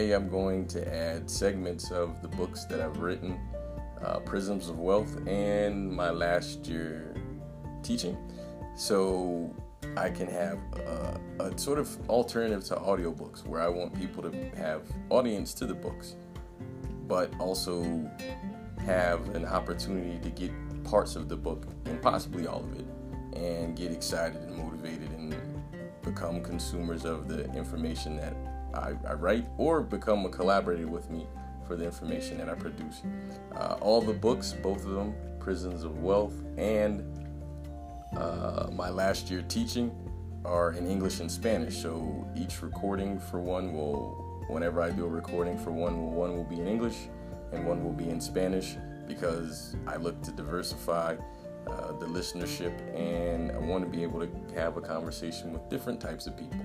Today I'm going to add segments of the books that I've written, uh, Prisms of Wealth, and my last year teaching. So I can have a, a sort of alternative to audiobooks where I want people to have audience to the books, but also have an opportunity to get parts of the book and possibly all of it and get excited and motivated and become consumers of the information that I, I write or become a collaborator with me for the information that I produce. Uh, all the books, both of them, Prisms of Wealth and uh, my last year teaching, are in English and Spanish. So each recording for one will, whenever I do a recording for one, one will be in English and one will be in Spanish because I look to diversify uh, the listenership and I want to be able to have a conversation with different types of people.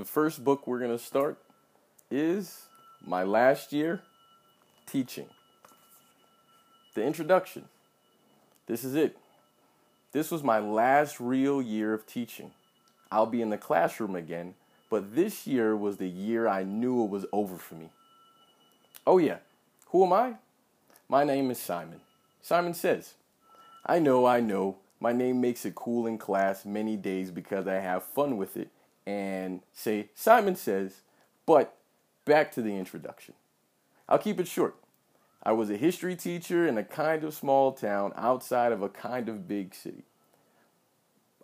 The first book we're going to start is My Last Year Teaching. The introduction. This is it. This was my last real year of teaching. I'll be in the classroom again, but this year was the year I knew it was over for me. Oh, yeah. Who am I? My name is Simon. Simon says, I know, I know. My name makes it cool in class many days because I have fun with it and say, Simon says, but back to the introduction. I'll keep it short. I was a history teacher in a kind of small town outside of a kind of big city.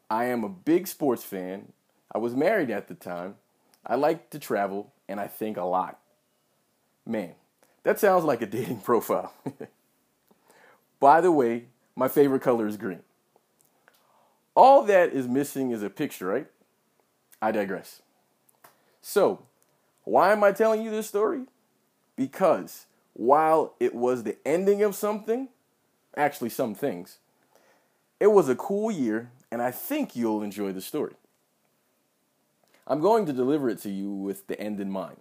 I am a big sports fan. I was married at the time. I like to travel and I think a lot. Man, that sounds like a dating profile. By the way, my favorite color is green. All that is missing is a picture, right? I digress. So, why am I telling you this story? Because while it was the ending of something, actually, some things, it was a cool year, and I think you'll enjoy the story. I'm going to deliver it to you with the end in mind.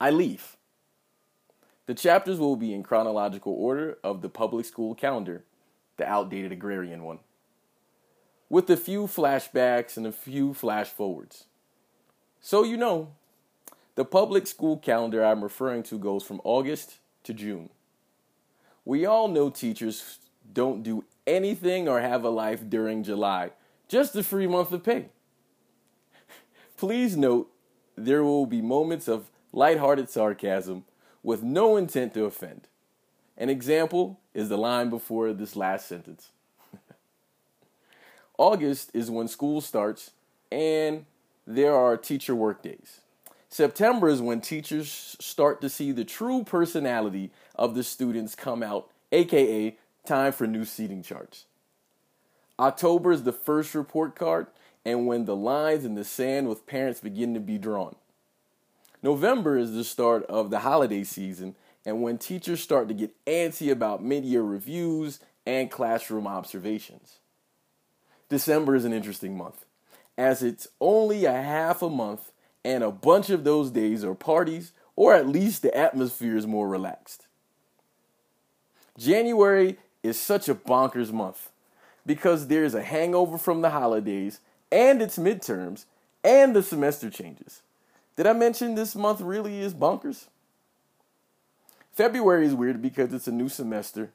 I leave. The chapters will be in chronological order of the public school calendar, the outdated agrarian one, with a few flashbacks and a few flash forwards. So you know, the public school calendar I'm referring to goes from August to June. We all know teachers don't do anything or have a life during July, just a free month of pay. Please note there will be moments of lighthearted sarcasm with no intent to offend. An example is the line before this last sentence. August is when school starts and there are teacher work days. September is when teachers start to see the true personality of the students come out, aka time for new seating charts. October is the first report card and when the lines in the sand with parents begin to be drawn. November is the start of the holiday season and when teachers start to get antsy about mid year reviews and classroom observations. December is an interesting month, as it's only a half a month and a bunch of those days are parties, or at least the atmosphere is more relaxed. January is such a bonkers month because there's a hangover from the holidays and its midterms and the semester changes. Did I mention this month really is bonkers? February is weird because it's a new semester.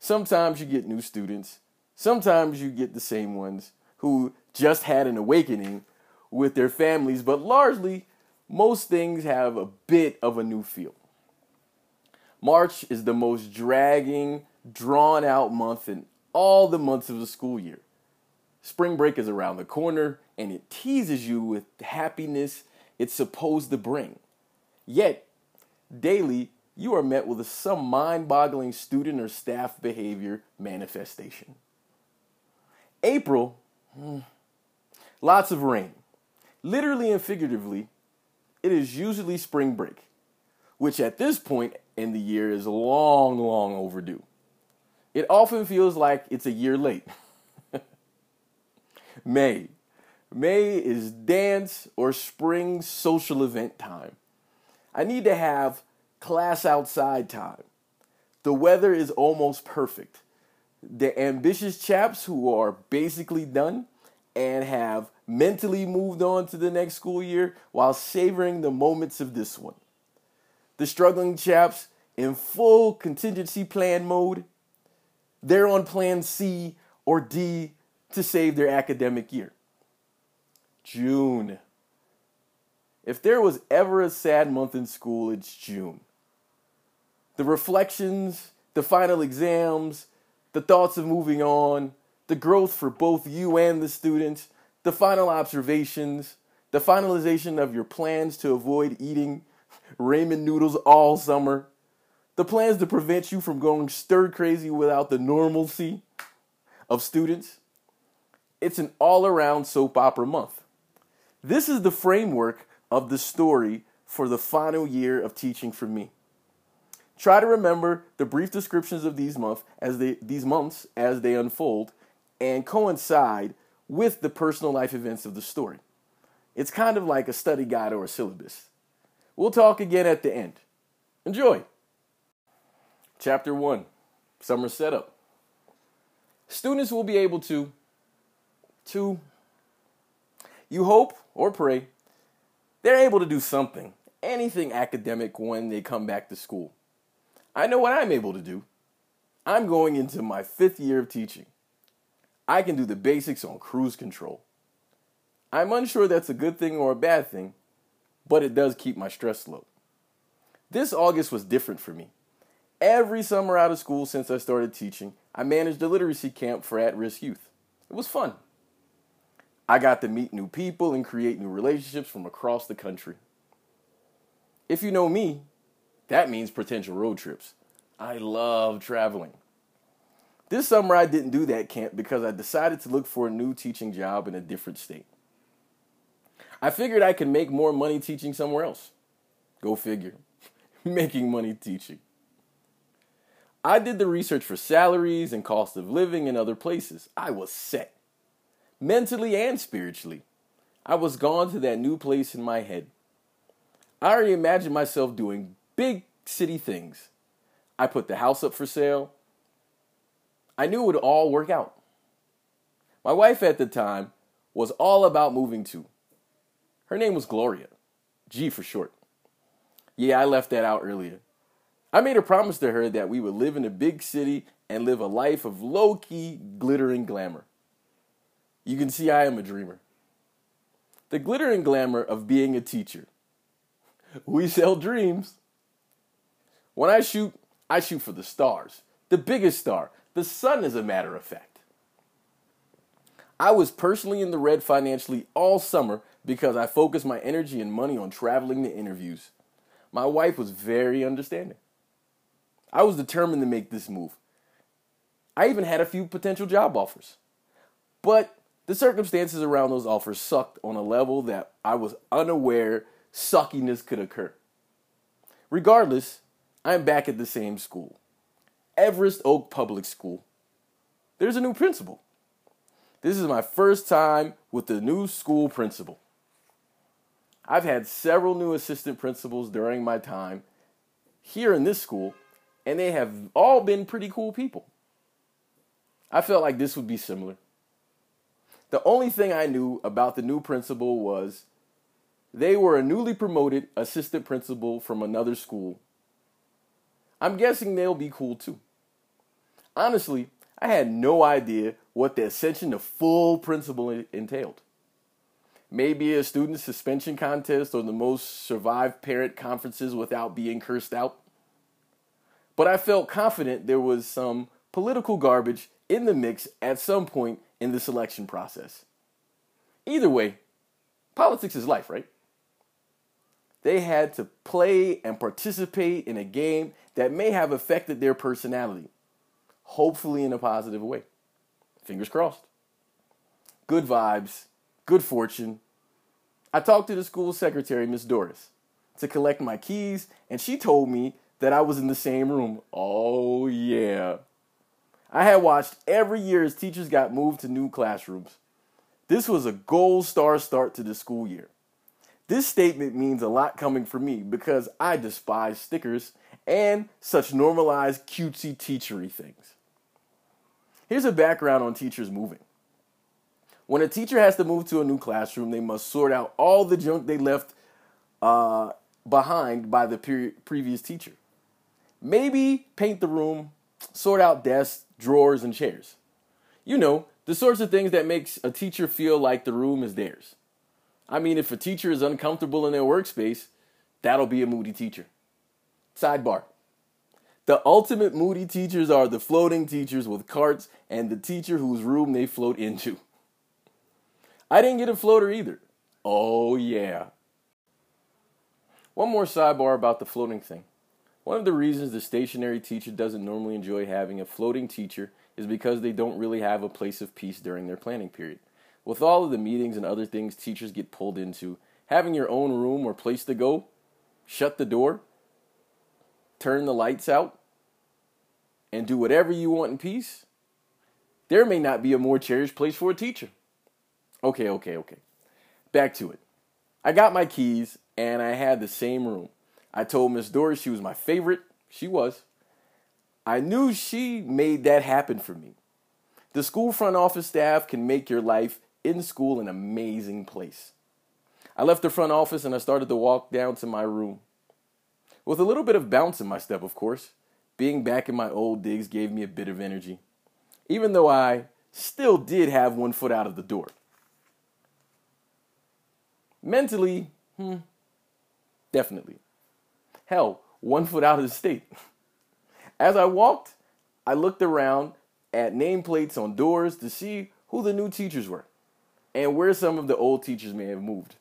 Sometimes you get new students. Sometimes you get the same ones who just had an awakening with their families, but largely, most things have a bit of a new feel. March is the most dragging, drawn out month in all the months of the school year. Spring break is around the corner and it teases you with the happiness it's supposed to bring. Yet, daily, you are met with some mind boggling student or staff behavior manifestation. April, lots of rain. Literally and figuratively, it is usually spring break, which at this point in the year is long, long overdue. It often feels like it's a year late. May, May is dance or spring social event time. I need to have class outside time. The weather is almost perfect. The ambitious chaps who are basically done and have mentally moved on to the next school year while savoring the moments of this one. The struggling chaps in full contingency plan mode, they're on plan C or D to save their academic year. June. If there was ever a sad month in school, it's June. The reflections, the final exams, the thoughts of moving on, the growth for both you and the students, the final observations, the finalization of your plans to avoid eating ramen noodles all summer, the plans to prevent you from going stir crazy without the normalcy of students. It's an all around soap opera month. This is the framework of the story for the final year of teaching for me. Try to remember the brief descriptions of these months as they these months as they unfold and coincide with the personal life events of the story. It's kind of like a study guide or a syllabus. We'll talk again at the end. Enjoy. Chapter 1 Summer Setup. Students will be able to, to, you hope or pray, they're able to do something, anything academic when they come back to school. I know what I'm able to do. I'm going into my fifth year of teaching. I can do the basics on cruise control. I'm unsure that's a good thing or a bad thing, but it does keep my stress low. This August was different for me. Every summer out of school since I started teaching, I managed a literacy camp for at risk youth. It was fun. I got to meet new people and create new relationships from across the country. If you know me, that means potential road trips. I love traveling. This summer, I didn't do that camp because I decided to look for a new teaching job in a different state. I figured I could make more money teaching somewhere else. Go figure. Making money teaching. I did the research for salaries and cost of living in other places. I was set. Mentally and spiritually. I was gone to that new place in my head. I already imagined myself doing big city things. I put the house up for sale. I knew it would all work out. My wife at the time was all about moving too. Her name was Gloria, G for short. Yeah, I left that out earlier. I made a promise to her that we would live in a big city and live a life of low key, glittering glamour. You can see I am a dreamer. The glittering glamour of being a teacher. We sell dreams. When I shoot, I shoot for the stars, the biggest star, the sun, as a matter of fact. I was personally in the red financially all summer because I focused my energy and money on traveling to interviews. My wife was very understanding. I was determined to make this move. I even had a few potential job offers. But the circumstances around those offers sucked on a level that I was unaware suckiness could occur. Regardless, I'm back at the same school. Everest Oak Public School. There's a new principal. This is my first time with the new school principal. I've had several new assistant principals during my time here in this school, and they have all been pretty cool people. I felt like this would be similar. The only thing I knew about the new principal was they were a newly promoted assistant principal from another school I'm guessing they'll be cool too. Honestly, I had no idea what the ascension to full principal entailed. Maybe a student suspension contest or the most survived parent conferences without being cursed out. But I felt confident there was some political garbage in the mix at some point in the selection process. Either way, politics is life, right? They had to play and participate in a game that may have affected their personality, hopefully in a positive way. Fingers crossed. Good vibes, good fortune. I talked to the school secretary, Miss Doris, to collect my keys, and she told me that I was in the same room. Oh, yeah. I had watched every year as teachers got moved to new classrooms. This was a gold star start to the school year. This statement means a lot coming from me because I despise stickers and such normalized cutesy teachery things. Here's a background on teachers moving. When a teacher has to move to a new classroom, they must sort out all the junk they left uh, behind by the pre- previous teacher. Maybe paint the room, sort out desks, drawers, and chairs. You know, the sorts of things that makes a teacher feel like the room is theirs. I mean, if a teacher is uncomfortable in their workspace, that'll be a moody teacher. Sidebar. The ultimate moody teachers are the floating teachers with carts and the teacher whose room they float into. I didn't get a floater either. Oh, yeah. One more sidebar about the floating thing. One of the reasons the stationary teacher doesn't normally enjoy having a floating teacher is because they don't really have a place of peace during their planning period. With all of the meetings and other things teachers get pulled into, having your own room or place to go, shut the door, turn the lights out, and do whatever you want in peace, there may not be a more cherished place for a teacher. Okay, okay, okay. Back to it. I got my keys and I had the same room. I told Miss Doris she was my favorite. She was. I knew she made that happen for me. The school front office staff can make your life in school an amazing place. I left the front office and I started to walk down to my room. With a little bit of bounce in my step, of course, being back in my old digs gave me a bit of energy, even though I still did have one foot out of the door. Mentally, hmm, definitely. Hell, one foot out of the state. As I walked, I looked around at nameplates on doors to see who the new teachers were and where some of the old teachers may have moved.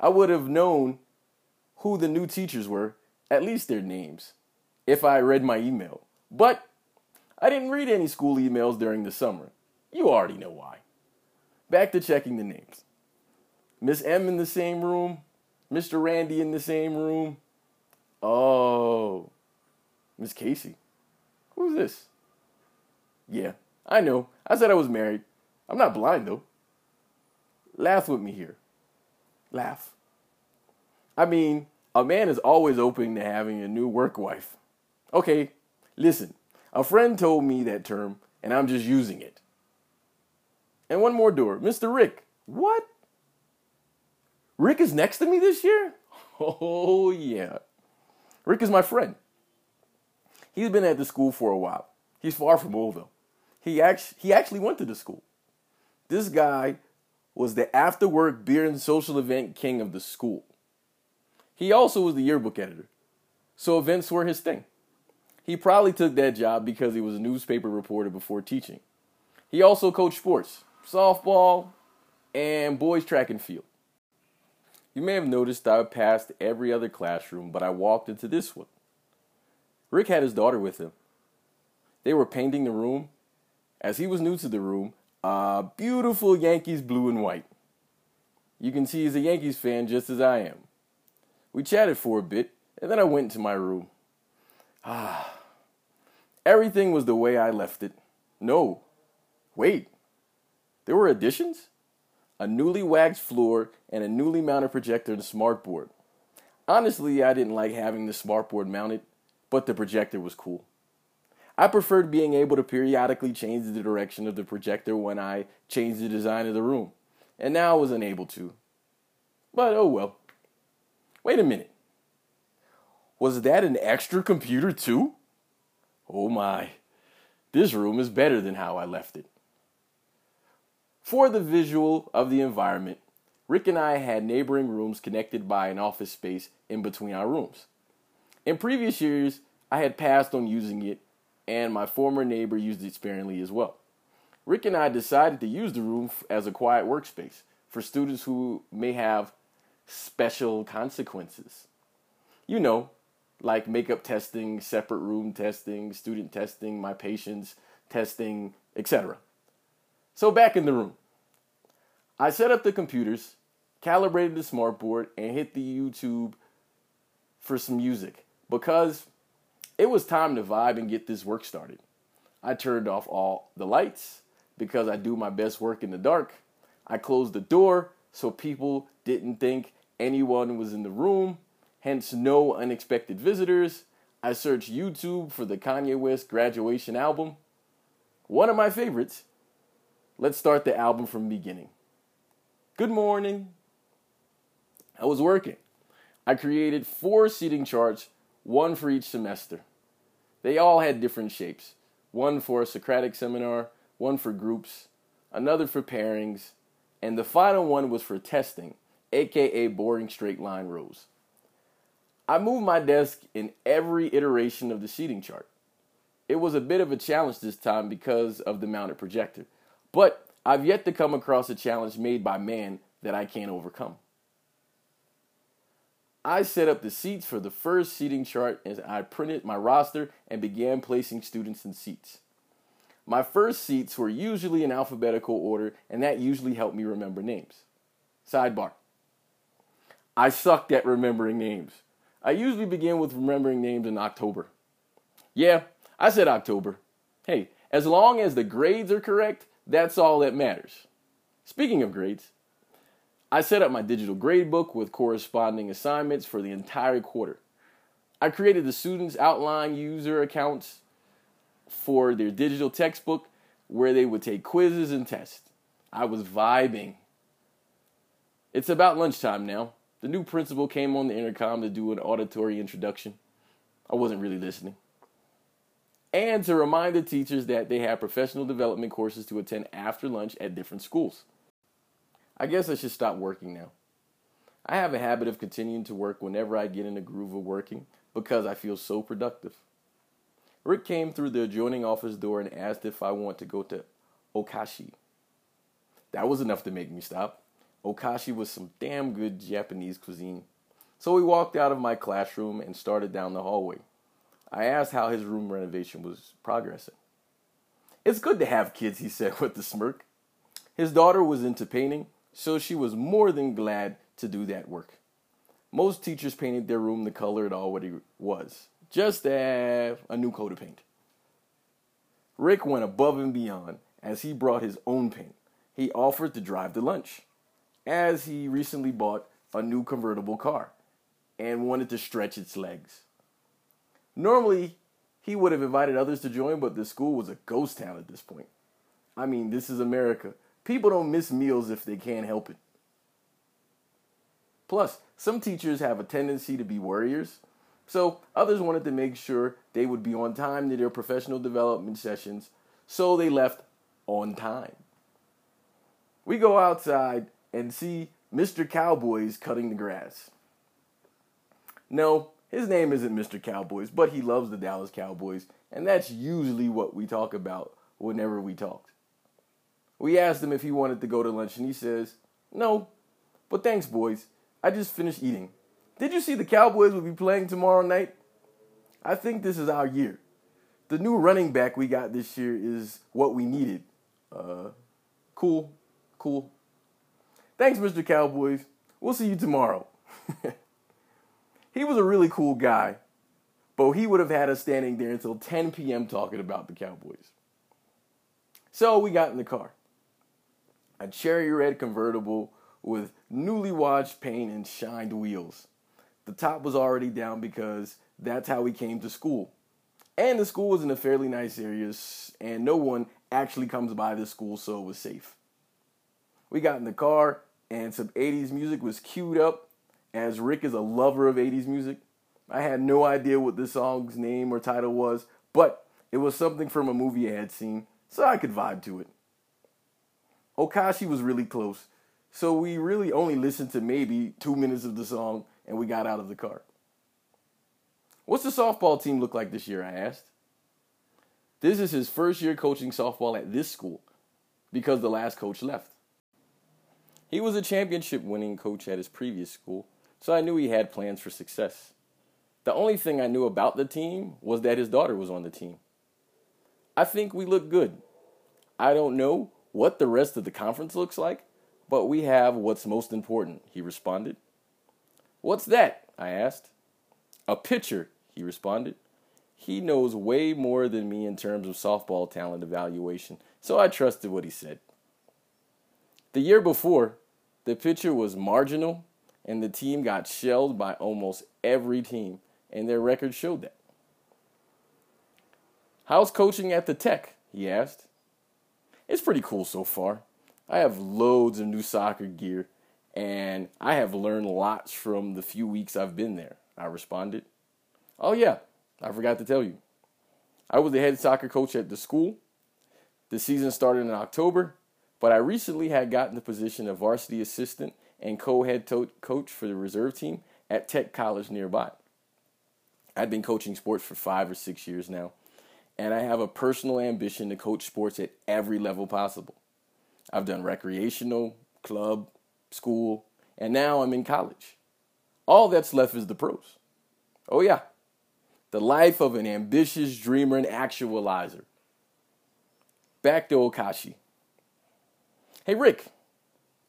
I would have known who the new teachers were, at least their names, if I read my email. But I didn't read any school emails during the summer. You already know why. Back to checking the names. Miss M in the same room, Mr. Randy in the same room. Oh, Miss Casey. Who's this? Yeah, I know. I said I was married. I'm not blind though. Laugh with me here. Laugh. I mean, a man is always open to having a new work wife. Okay, listen. A friend told me that term, and I'm just using it. And one more door. Mr. Rick. What? Rick is next to me this year? Oh, yeah. Rick is my friend. He's been at the school for a while. He's far from old, though. He, act- he actually went to the school. This guy was the after work beer and social event king of the school. He also was the yearbook editor, so events were his thing. He probably took that job because he was a newspaper reporter before teaching. He also coached sports, softball, and boys track and field. You may have noticed I passed every other classroom, but I walked into this one. Rick had his daughter with him. They were painting the room. As he was new to the room, a beautiful Yankees blue and white. You can see he's a Yankees fan just as I am. We chatted for a bit, and then I went to my room. Ah, everything was the way I left it. No, wait, there were additions? a newly waxed floor, and a newly mounted projector and smartboard. Honestly, I didn't like having the smartboard mounted, but the projector was cool. I preferred being able to periodically change the direction of the projector when I changed the design of the room, and now I was unable to. But oh well. Wait a minute. Was that an extra computer too? Oh my. This room is better than how I left it. For the visual of the environment, Rick and I had neighboring rooms connected by an office space in between our rooms. In previous years, I had passed on using it, and my former neighbor used it sparingly as well. Rick and I decided to use the room as a quiet workspace for students who may have special consequences. You know, like makeup testing, separate room testing, student testing, my patients testing, etc. So back in the room. I set up the computers, calibrated the smartboard, and hit the YouTube for some music because it was time to vibe and get this work started. I turned off all the lights because I do my best work in the dark. I closed the door so people didn't think anyone was in the room, hence, no unexpected visitors. I searched YouTube for the Kanye West graduation album. One of my favorites. let's start the album from the beginning. Good morning. I was working. I created four seating charts, one for each semester. They all had different shapes one for a Socratic seminar, one for groups, another for pairings, and the final one was for testing, aka boring straight line rows. I moved my desk in every iteration of the seating chart. It was a bit of a challenge this time because of the mounted projector, but I've yet to come across a challenge made by man that I can't overcome. I set up the seats for the first seating chart as I printed my roster and began placing students in seats. My first seats were usually in alphabetical order, and that usually helped me remember names. Sidebar I sucked at remembering names. I usually begin with remembering names in October. Yeah, I said October. Hey, as long as the grades are correct, that's all that matters. Speaking of grades, I set up my digital gradebook with corresponding assignments for the entire quarter. I created the students' outline user accounts for their digital textbook where they would take quizzes and tests. I was vibing. It's about lunchtime now. The new principal came on the intercom to do an auditory introduction. I wasn't really listening. And to remind the teachers that they have professional development courses to attend after lunch at different schools. I guess I should stop working now. I have a habit of continuing to work whenever I get in the groove of working because I feel so productive. Rick came through the adjoining office door and asked if I want to go to Okashi. That was enough to make me stop. Okashi was some damn good Japanese cuisine. So we walked out of my classroom and started down the hallway. I asked how his room renovation was progressing. It's good to have kids, he said with a smirk. His daughter was into painting, so she was more than glad to do that work. Most teachers painted their room the color it already was, just to have a new coat of paint. Rick went above and beyond as he brought his own paint. He offered to drive to lunch, as he recently bought a new convertible car and wanted to stretch its legs. Normally, he would have invited others to join, but the school was a ghost town at this point. I mean, this is America. People don't miss meals if they can't help it. Plus, some teachers have a tendency to be worriers, so others wanted to make sure they would be on time to their professional development sessions, so they left on time. We go outside and see Mr. Cowboys cutting the grass. No, his name isn't Mr. Cowboys, but he loves the Dallas Cowboys, and that's usually what we talk about whenever we talk. We asked him if he wanted to go to lunch, and he says, No, but thanks, boys. I just finished eating. Did you see the Cowboys will be playing tomorrow night? I think this is our year. The new running back we got this year is what we needed. Uh, cool, cool. Thanks, Mr. Cowboys. We'll see you tomorrow. he was a really cool guy, but he would have had us standing there until 10 p.m. talking about the Cowboys. So we got in the car a cherry red convertible with newly washed paint and shined wheels. The top was already down because that's how we came to school. And the school was in a fairly nice area, and no one actually comes by the school, so it was safe. We got in the car, and some 80s music was queued up. As Rick is a lover of 80s music, I had no idea what the song's name or title was, but it was something from a movie I had seen, so I could vibe to it. Okashi was really close. So we really only listened to maybe two minutes of the song and we got out of the car. What's the softball team look like this year? I asked. This is his first year coaching softball at this school because the last coach left. He was a championship winning coach at his previous school, so I knew he had plans for success. The only thing I knew about the team was that his daughter was on the team. I think we look good. I don't know what the rest of the conference looks like, but we have what's most important, he responded. What's that? I asked. A pitcher, he responded. He knows way more than me in terms of softball talent evaluation, so I trusted what he said. The year before, the pitcher was marginal, and the team got shelled by almost every team, and their record showed that. How's coaching at the Tech? he asked. It's pretty cool so far. I have loads of new soccer gear, and I have learned lots from the few weeks I've been there. I responded. Oh, yeah, I forgot to tell you. I was the head soccer coach at the school. The season started in October, but I recently had gotten the position of varsity assistant and co head to- coach for the reserve team at Tech College nearby. I've been coaching sports for five or six years now, and I have a personal ambition to coach sports at every level possible. I've done recreational, club, school, and now I'm in college. All that's left is the pros. Oh, yeah, the life of an ambitious dreamer and actualizer. Back to Okashi. Hey, Rick,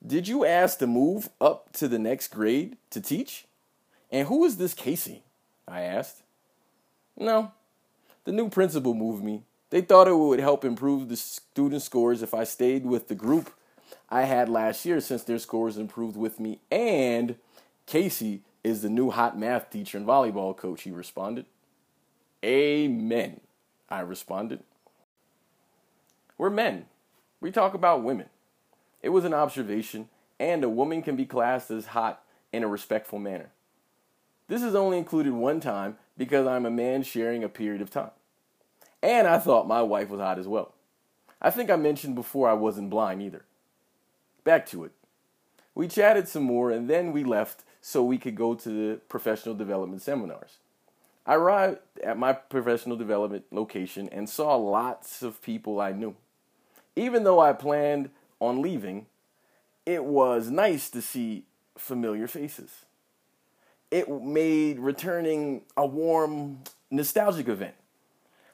did you ask to move up to the next grade to teach? And who is this Casey? I asked. No, the new principal moved me. They thought it would help improve the student scores if I stayed with the group I had last year since their scores improved with me. And Casey is the new hot math teacher and volleyball coach, he responded. Amen, I responded. We're men. We talk about women. It was an observation, and a woman can be classed as hot in a respectful manner. This is only included one time because I'm a man sharing a period of time. And I thought my wife was hot as well. I think I mentioned before I wasn't blind either. Back to it. We chatted some more and then we left so we could go to the professional development seminars. I arrived at my professional development location and saw lots of people I knew. Even though I planned on leaving, it was nice to see familiar faces. It made returning a warm, nostalgic event.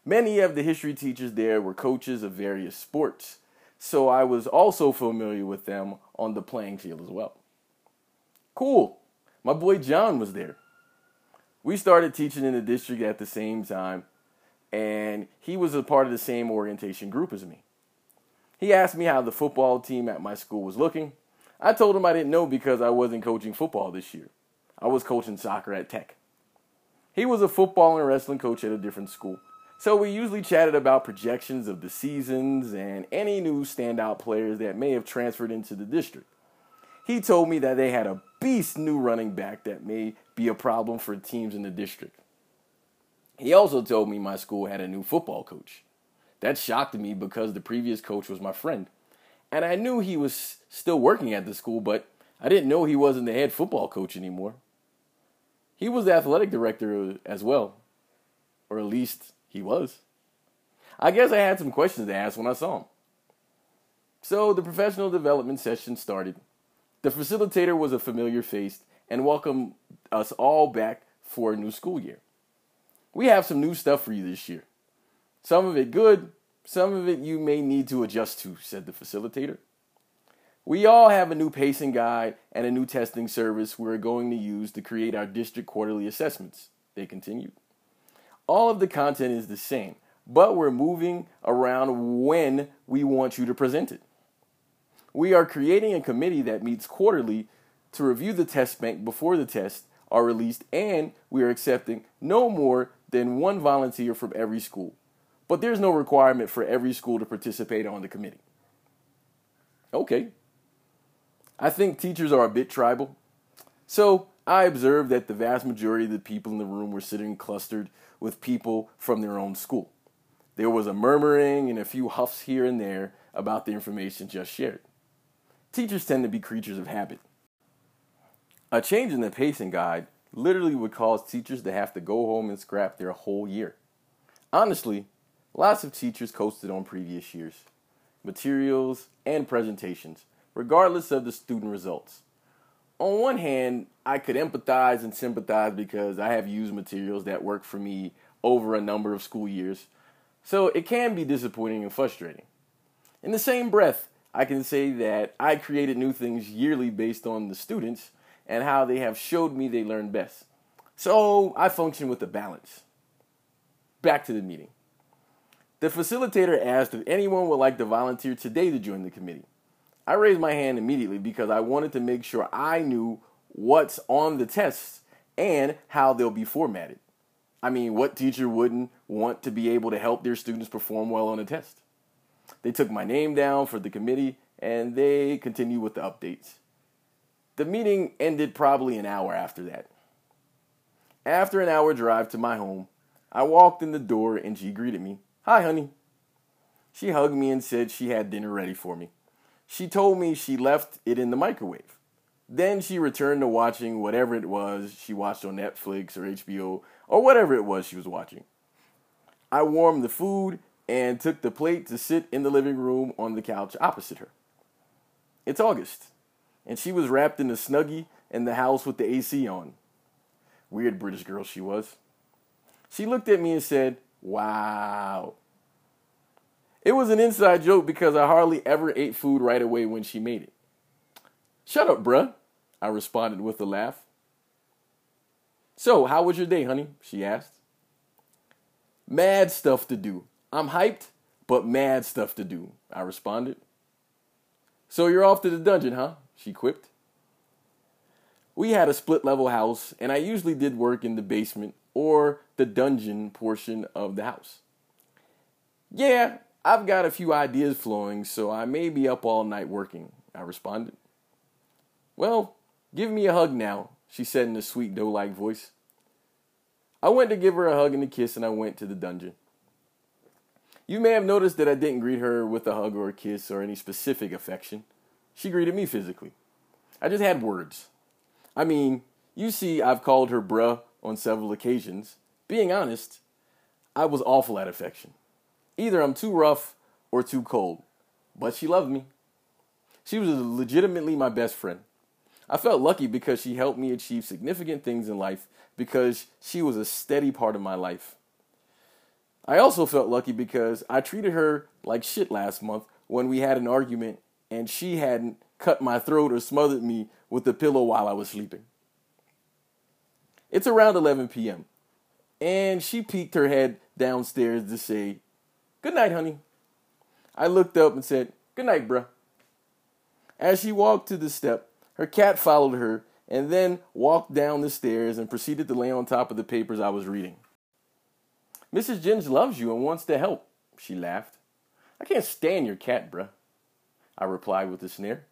Many of the history teachers there were coaches of various sports, so I was also familiar with them on the playing field as well. Cool. My boy John was there we started teaching in the district at the same time, and he was a part of the same orientation group as me. He asked me how the football team at my school was looking. I told him I didn't know because I wasn't coaching football this year. I was coaching soccer at Tech. He was a football and wrestling coach at a different school. So we usually chatted about projections of the seasons and any new standout players that may have transferred into the district. He told me that they had a beast new running back that may be a problem for teams in the district. He also told me my school had a new football coach. That shocked me because the previous coach was my friend. And I knew he was still working at the school, but I didn't know he wasn't the head football coach anymore. He was the athletic director as well, or at least he was. I guess I had some questions to ask when I saw him. So the professional development session started. The facilitator was a familiar face and welcomed us all back for a new school year. We have some new stuff for you this year. Some of it good, some of it you may need to adjust to, said the facilitator. We all have a new pacing guide and a new testing service we're going to use to create our district quarterly assessments, they continued. All of the content is the same, but we're moving around when we want you to present it. We are creating a committee that meets quarterly to review the test bank before the tests are released, and we are accepting no more than one volunteer from every school. But there's no requirement for every school to participate on the committee. Okay. I think teachers are a bit tribal. So I observed that the vast majority of the people in the room were sitting clustered with people from their own school. There was a murmuring and a few huffs here and there about the information just shared. Teachers tend to be creatures of habit. A change in the pacing guide literally would cause teachers to have to go home and scrap their whole year. Honestly, lots of teachers coasted on previous years, materials, and presentations, regardless of the student results. On one hand, I could empathize and sympathize because I have used materials that work for me over a number of school years, so it can be disappointing and frustrating. In the same breath, I can say that I created new things yearly based on the students and how they have showed me they learn best. So I function with a balance. Back to the meeting. The facilitator asked if anyone would like to volunteer today to join the committee. I raised my hand immediately because I wanted to make sure I knew what's on the tests and how they'll be formatted. I mean, what teacher wouldn't want to be able to help their students perform well on a test? They took my name down for the committee and they continued with the updates. The meeting ended probably an hour after that. After an hour drive to my home, I walked in the door and she greeted me. Hi, honey. She hugged me and said she had dinner ready for me. She told me she left it in the microwave. Then she returned to watching whatever it was she watched on Netflix or HBO or whatever it was she was watching. I warmed the food and took the plate to sit in the living room on the couch opposite her. It's August, and she was wrapped in a snuggie in the house with the AC on. Weird British girl she was. She looked at me and said, Wow. It was an inside joke because I hardly ever ate food right away when she made it. Shut up, bruh, I responded with a laugh. So, how was your day, honey? she asked. Mad stuff to do. I'm hyped, but mad stuff to do, I responded. So, you're off to the dungeon, huh? she quipped. We had a split level house, and I usually did work in the basement or the dungeon portion of the house. Yeah, I've got a few ideas flowing, so I may be up all night working, I responded. Well, give me a hug now, she said in a sweet doe like voice. I went to give her a hug and a kiss, and I went to the dungeon. You may have noticed that I didn't greet her with a hug or a kiss or any specific affection. She greeted me physically. I just had words. I mean, you see, I've called her bruh on several occasions. Being honest, I was awful at affection. Either I'm too rough or too cold, but she loved me. She was legitimately my best friend. I felt lucky because she helped me achieve significant things in life because she was a steady part of my life. I also felt lucky because I treated her like shit last month when we had an argument and she hadn't cut my throat or smothered me with a pillow while I was sleeping. It's around 11 p.m. and she peeked her head downstairs to say, Good night, honey. I looked up and said, Good night, bruh. As she walked to the step, her cat followed her and then walked down the stairs and proceeded to lay on top of the papers I was reading. Mrs. Ginge loves you and wants to help, she laughed. I can't stand your cat, bruh. I replied with a sneer.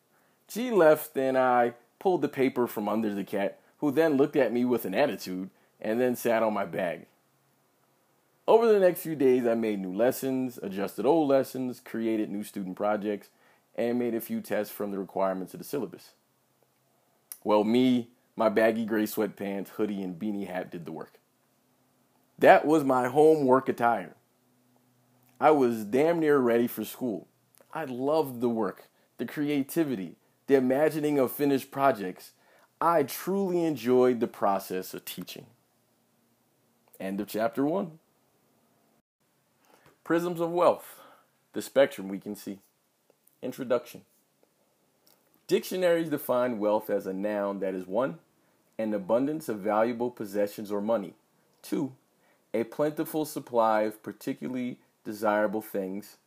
She left and I pulled the paper from under the cat, who then looked at me with an attitude and then sat on my bag. Over the next few days, I made new lessons, adjusted old lessons, created new student projects, and made a few tests from the requirements of the syllabus. Well, me, my baggy gray sweatpants, hoodie, and beanie hat did the work. That was my homework attire. I was damn near ready for school. I loved the work, the creativity, the imagining of finished projects. I truly enjoyed the process of teaching. End of chapter one. Prisms of wealth, the spectrum we can see. Introduction. Dictionaries define wealth as a noun that is one, an abundance of valuable possessions or money, two, a plentiful supply of particularly desirable things,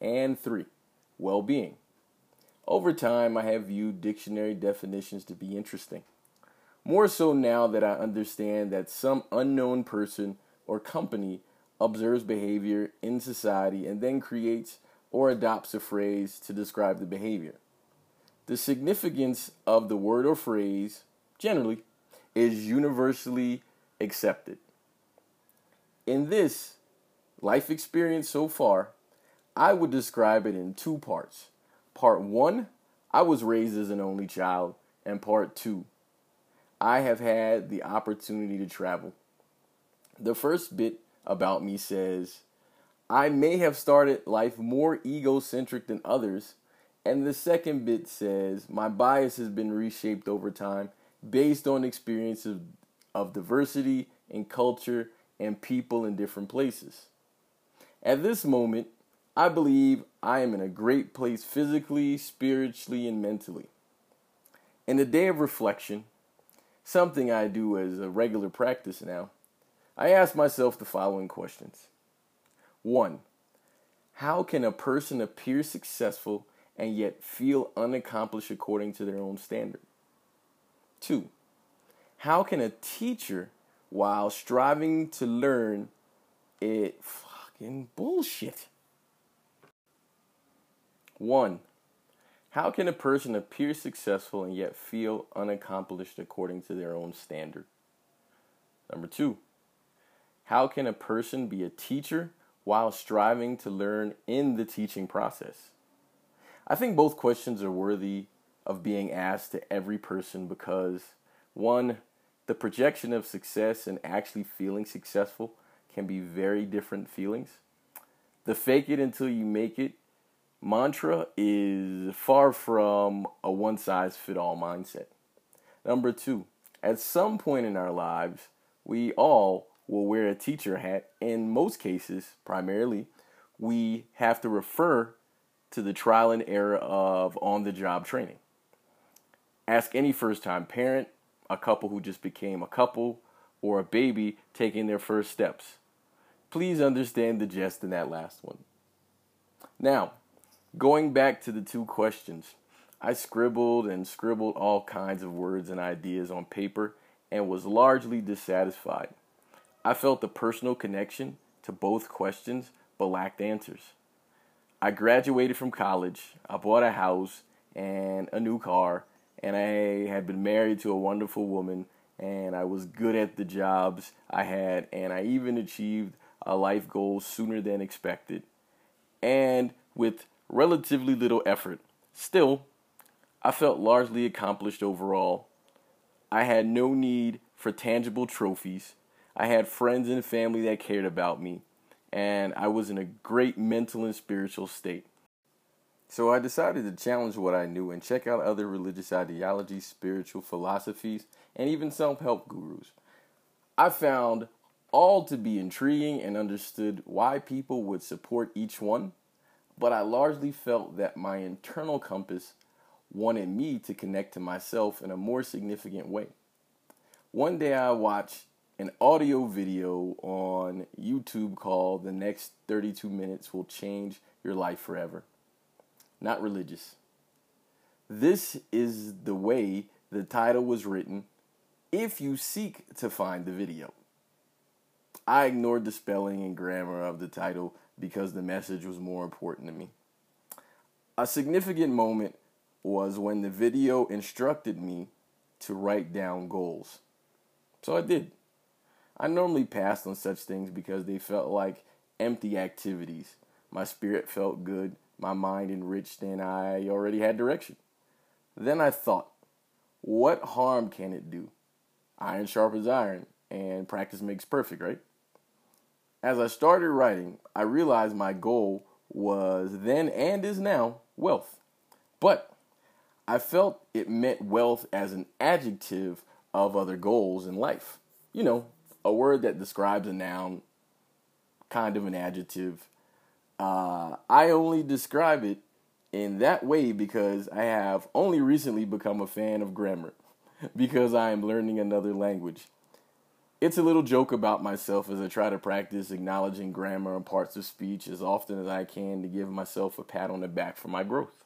and three, well being. Over time, I have viewed dictionary definitions to be interesting. More so now that I understand that some unknown person or company observes behavior in society and then creates or adopts a phrase to describe the behavior. The significance of the word or phrase, generally, is universally accepted. In this life experience so far, I would describe it in two parts. Part one, I was raised as an only child, and part two, I have had the opportunity to travel. The first bit about me says, I may have started life more egocentric than others. And the second bit says, my bias has been reshaped over time based on experiences of diversity and culture and people in different places. At this moment, I believe I am in a great place physically, spiritually, and mentally. In a day of reflection, something I do as a regular practice now, I ask myself the following questions. One, how can a person appear successful and yet feel unaccomplished according to their own standard? Two, how can a teacher, while striving to learn, it fucking bullshit? One, how can a person appear successful and yet feel unaccomplished according to their own standard? Number two, how can a person be a teacher while striving to learn in the teaching process? I think both questions are worthy of being asked to every person because, one, the projection of success and actually feeling successful can be very different feelings. The fake it until you make it mantra is far from a one size fit all mindset. Number two, at some point in our lives, we all will wear a teacher hat. In most cases, primarily, we have to refer to the trial and error of on the job training. Ask any first time parent, a couple who just became a couple, or a baby taking their first steps. Please understand the jest in that last one. Now, going back to the two questions, I scribbled and scribbled all kinds of words and ideas on paper and was largely dissatisfied. I felt a personal connection to both questions but lacked answers. I graduated from college, I bought a house and a new car, and I had been married to a wonderful woman, and I was good at the jobs I had, and I even achieved a life goal sooner than expected, and with relatively little effort. Still, I felt largely accomplished overall. I had no need for tangible trophies. I had friends and family that cared about me, and I was in a great mental and spiritual state. So I decided to challenge what I knew and check out other religious ideologies, spiritual philosophies, and even self help gurus. I found all to be intriguing and understood why people would support each one, but I largely felt that my internal compass wanted me to connect to myself in a more significant way. One day I watched an audio video on YouTube called The Next 32 Minutes Will Change Your Life Forever. Not religious. This is the way the title was written if you seek to find the video. I ignored the spelling and grammar of the title because the message was more important to me. A significant moment was when the video instructed me to write down goals. So I did. I normally passed on such things because they felt like empty activities. My spirit felt good, my mind enriched, and I already had direction. Then I thought, what harm can it do? Iron sharpens iron, and practice makes perfect, right? As I started writing, I realized my goal was then and is now wealth. But I felt it meant wealth as an adjective of other goals in life. You know, a word that describes a noun, kind of an adjective. Uh, I only describe it in that way because I have only recently become a fan of grammar because I am learning another language. It's a little joke about myself as I try to practice acknowledging grammar and parts of speech as often as I can to give myself a pat on the back for my growth.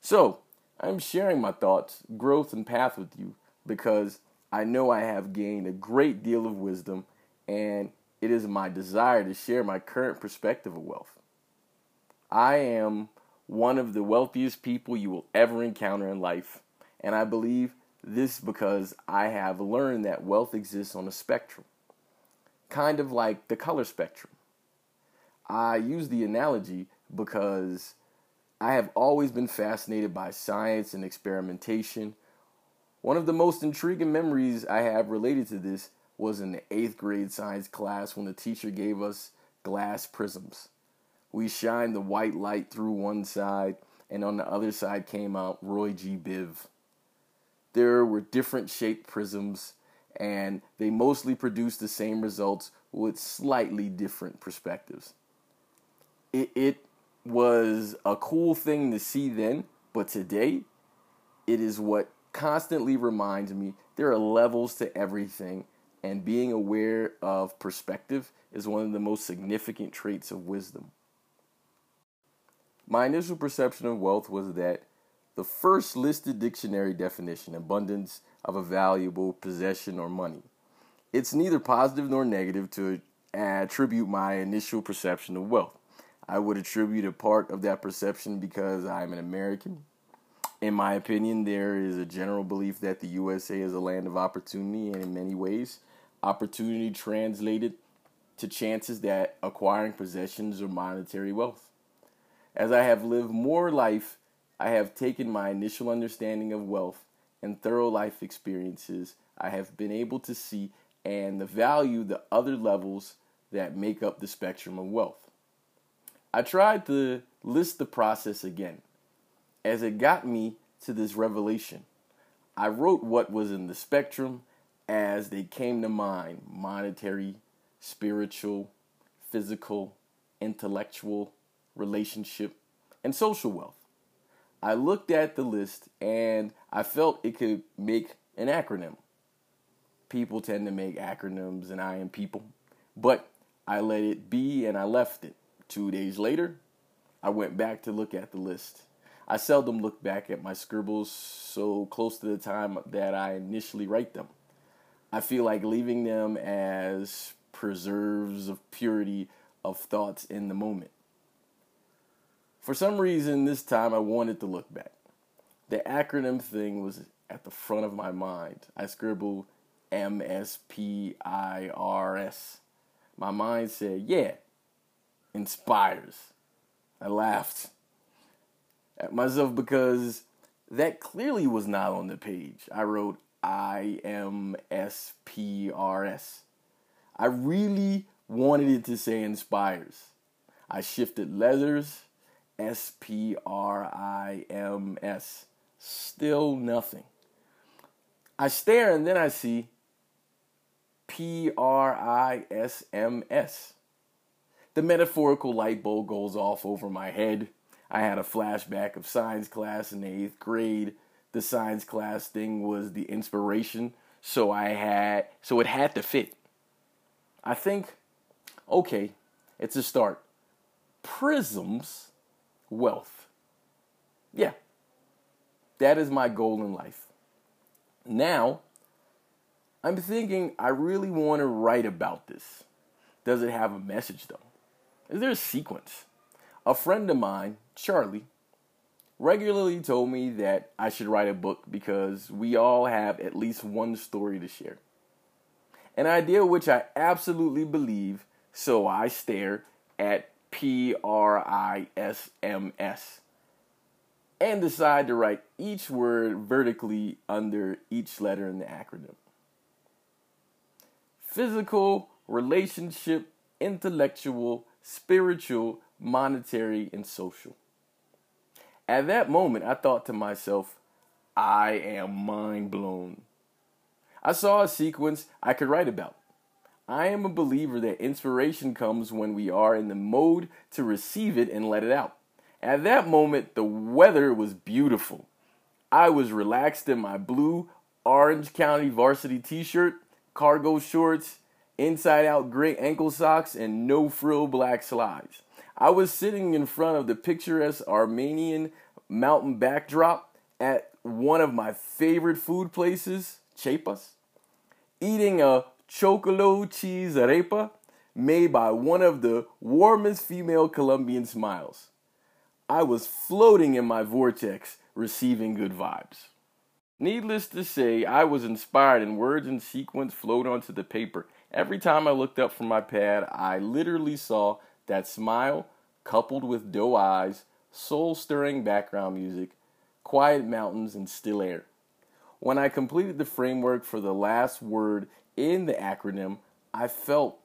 So, I'm sharing my thoughts, growth, and path with you because I know I have gained a great deal of wisdom, and it is my desire to share my current perspective of wealth. I am one of the wealthiest people you will ever encounter in life, and I believe this because I have learned that wealth exists on a spectrum, kind of like the color spectrum. I use the analogy because I have always been fascinated by science and experimentation one of the most intriguing memories I have related to this was in the eighth grade science class when the teacher gave us glass prisms. We shined the white light through one side, and on the other side came out Roy G. Biv. There were different shaped prisms, and they mostly produced the same results with slightly different perspectives. It, it was a cool thing to see then, but today, it is what constantly reminds me there are levels to everything, and being aware of perspective is one of the most significant traits of wisdom. My initial perception of wealth was that the first listed dictionary definition, abundance of a valuable possession or money. It's neither positive nor negative to attribute my initial perception of wealth. I would attribute a part of that perception because I'm an American. In my opinion, there is a general belief that the USA is a land of opportunity, and in many ways, opportunity translated to chances that acquiring possessions or monetary wealth. As I have lived more life, I have taken my initial understanding of wealth and thorough life experiences I have been able to see and the value the other levels that make up the spectrum of wealth. I tried to list the process again as it got me to this revelation. I wrote what was in the spectrum as they came to mind monetary, spiritual, physical, intellectual, relationship, and social wealth. I looked at the list and I felt it could make an acronym. People tend to make acronyms, and I am people. But I let it be and I left it. Two days later, I went back to look at the list. I seldom look back at my scribbles so close to the time that I initially write them. I feel like leaving them as preserves of purity of thoughts in the moment. For some reason, this time I wanted to look back. The acronym thing was at the front of my mind. I scribbled M S P I R S. My mind said, yeah, inspires. I laughed at myself because that clearly was not on the page. I wrote I M S P R S. I really wanted it to say inspires. I shifted letters S P R I M S. Still nothing. I stare and then I see P R I S M S. The metaphorical light bulb goes off over my head. I had a flashback of science class in the eighth grade. The science class thing was the inspiration, so I had so it had to fit. I think, okay, it's a start. Prisms, wealth. Yeah, that is my goal in life. Now, I'm thinking I really want to write about this. Does it have a message though? Is there a sequence? A friend of mine, Charlie, regularly told me that I should write a book because we all have at least one story to share. An idea which I absolutely believe, so I stare at P R I S M S and decide to write each word vertically under each letter in the acronym. Physical, relationship, intellectual, spiritual, monetary, and social. At that moment, I thought to myself, I am mind blown. I saw a sequence I could write about. I am a believer that inspiration comes when we are in the mode to receive it and let it out. At that moment, the weather was beautiful. I was relaxed in my blue Orange County varsity t shirt, cargo shorts, inside out gray ankle socks, and no frill black slides. I was sitting in front of the picturesque Armenian mountain backdrop at one of my favorite food places, Chapas, eating a chocolo cheese arepa made by one of the warmest female Colombian smiles. I was floating in my vortex, receiving good vibes. Needless to say, I was inspired and words in sequence flowed onto the paper. Every time I looked up from my pad, I literally saw that smile, coupled with doe eyes, soul stirring background music, quiet mountains, and still air. When I completed the framework for the last word in the acronym, I felt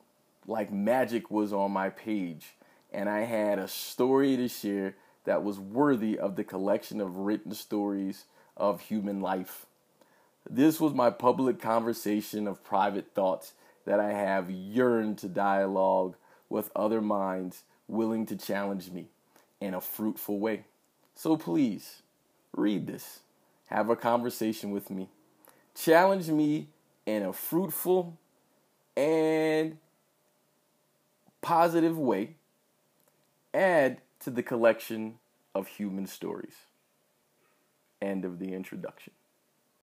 like magic was on my page and I had a story to share that was worthy of the collection of written stories of human life. This was my public conversation of private thoughts that I have yearned to dialogue with other minds willing to challenge me in a fruitful way. So please, read this. Have a conversation with me. Challenge me in a fruitful and positive way. Add to the collection of human stories. End of the introduction.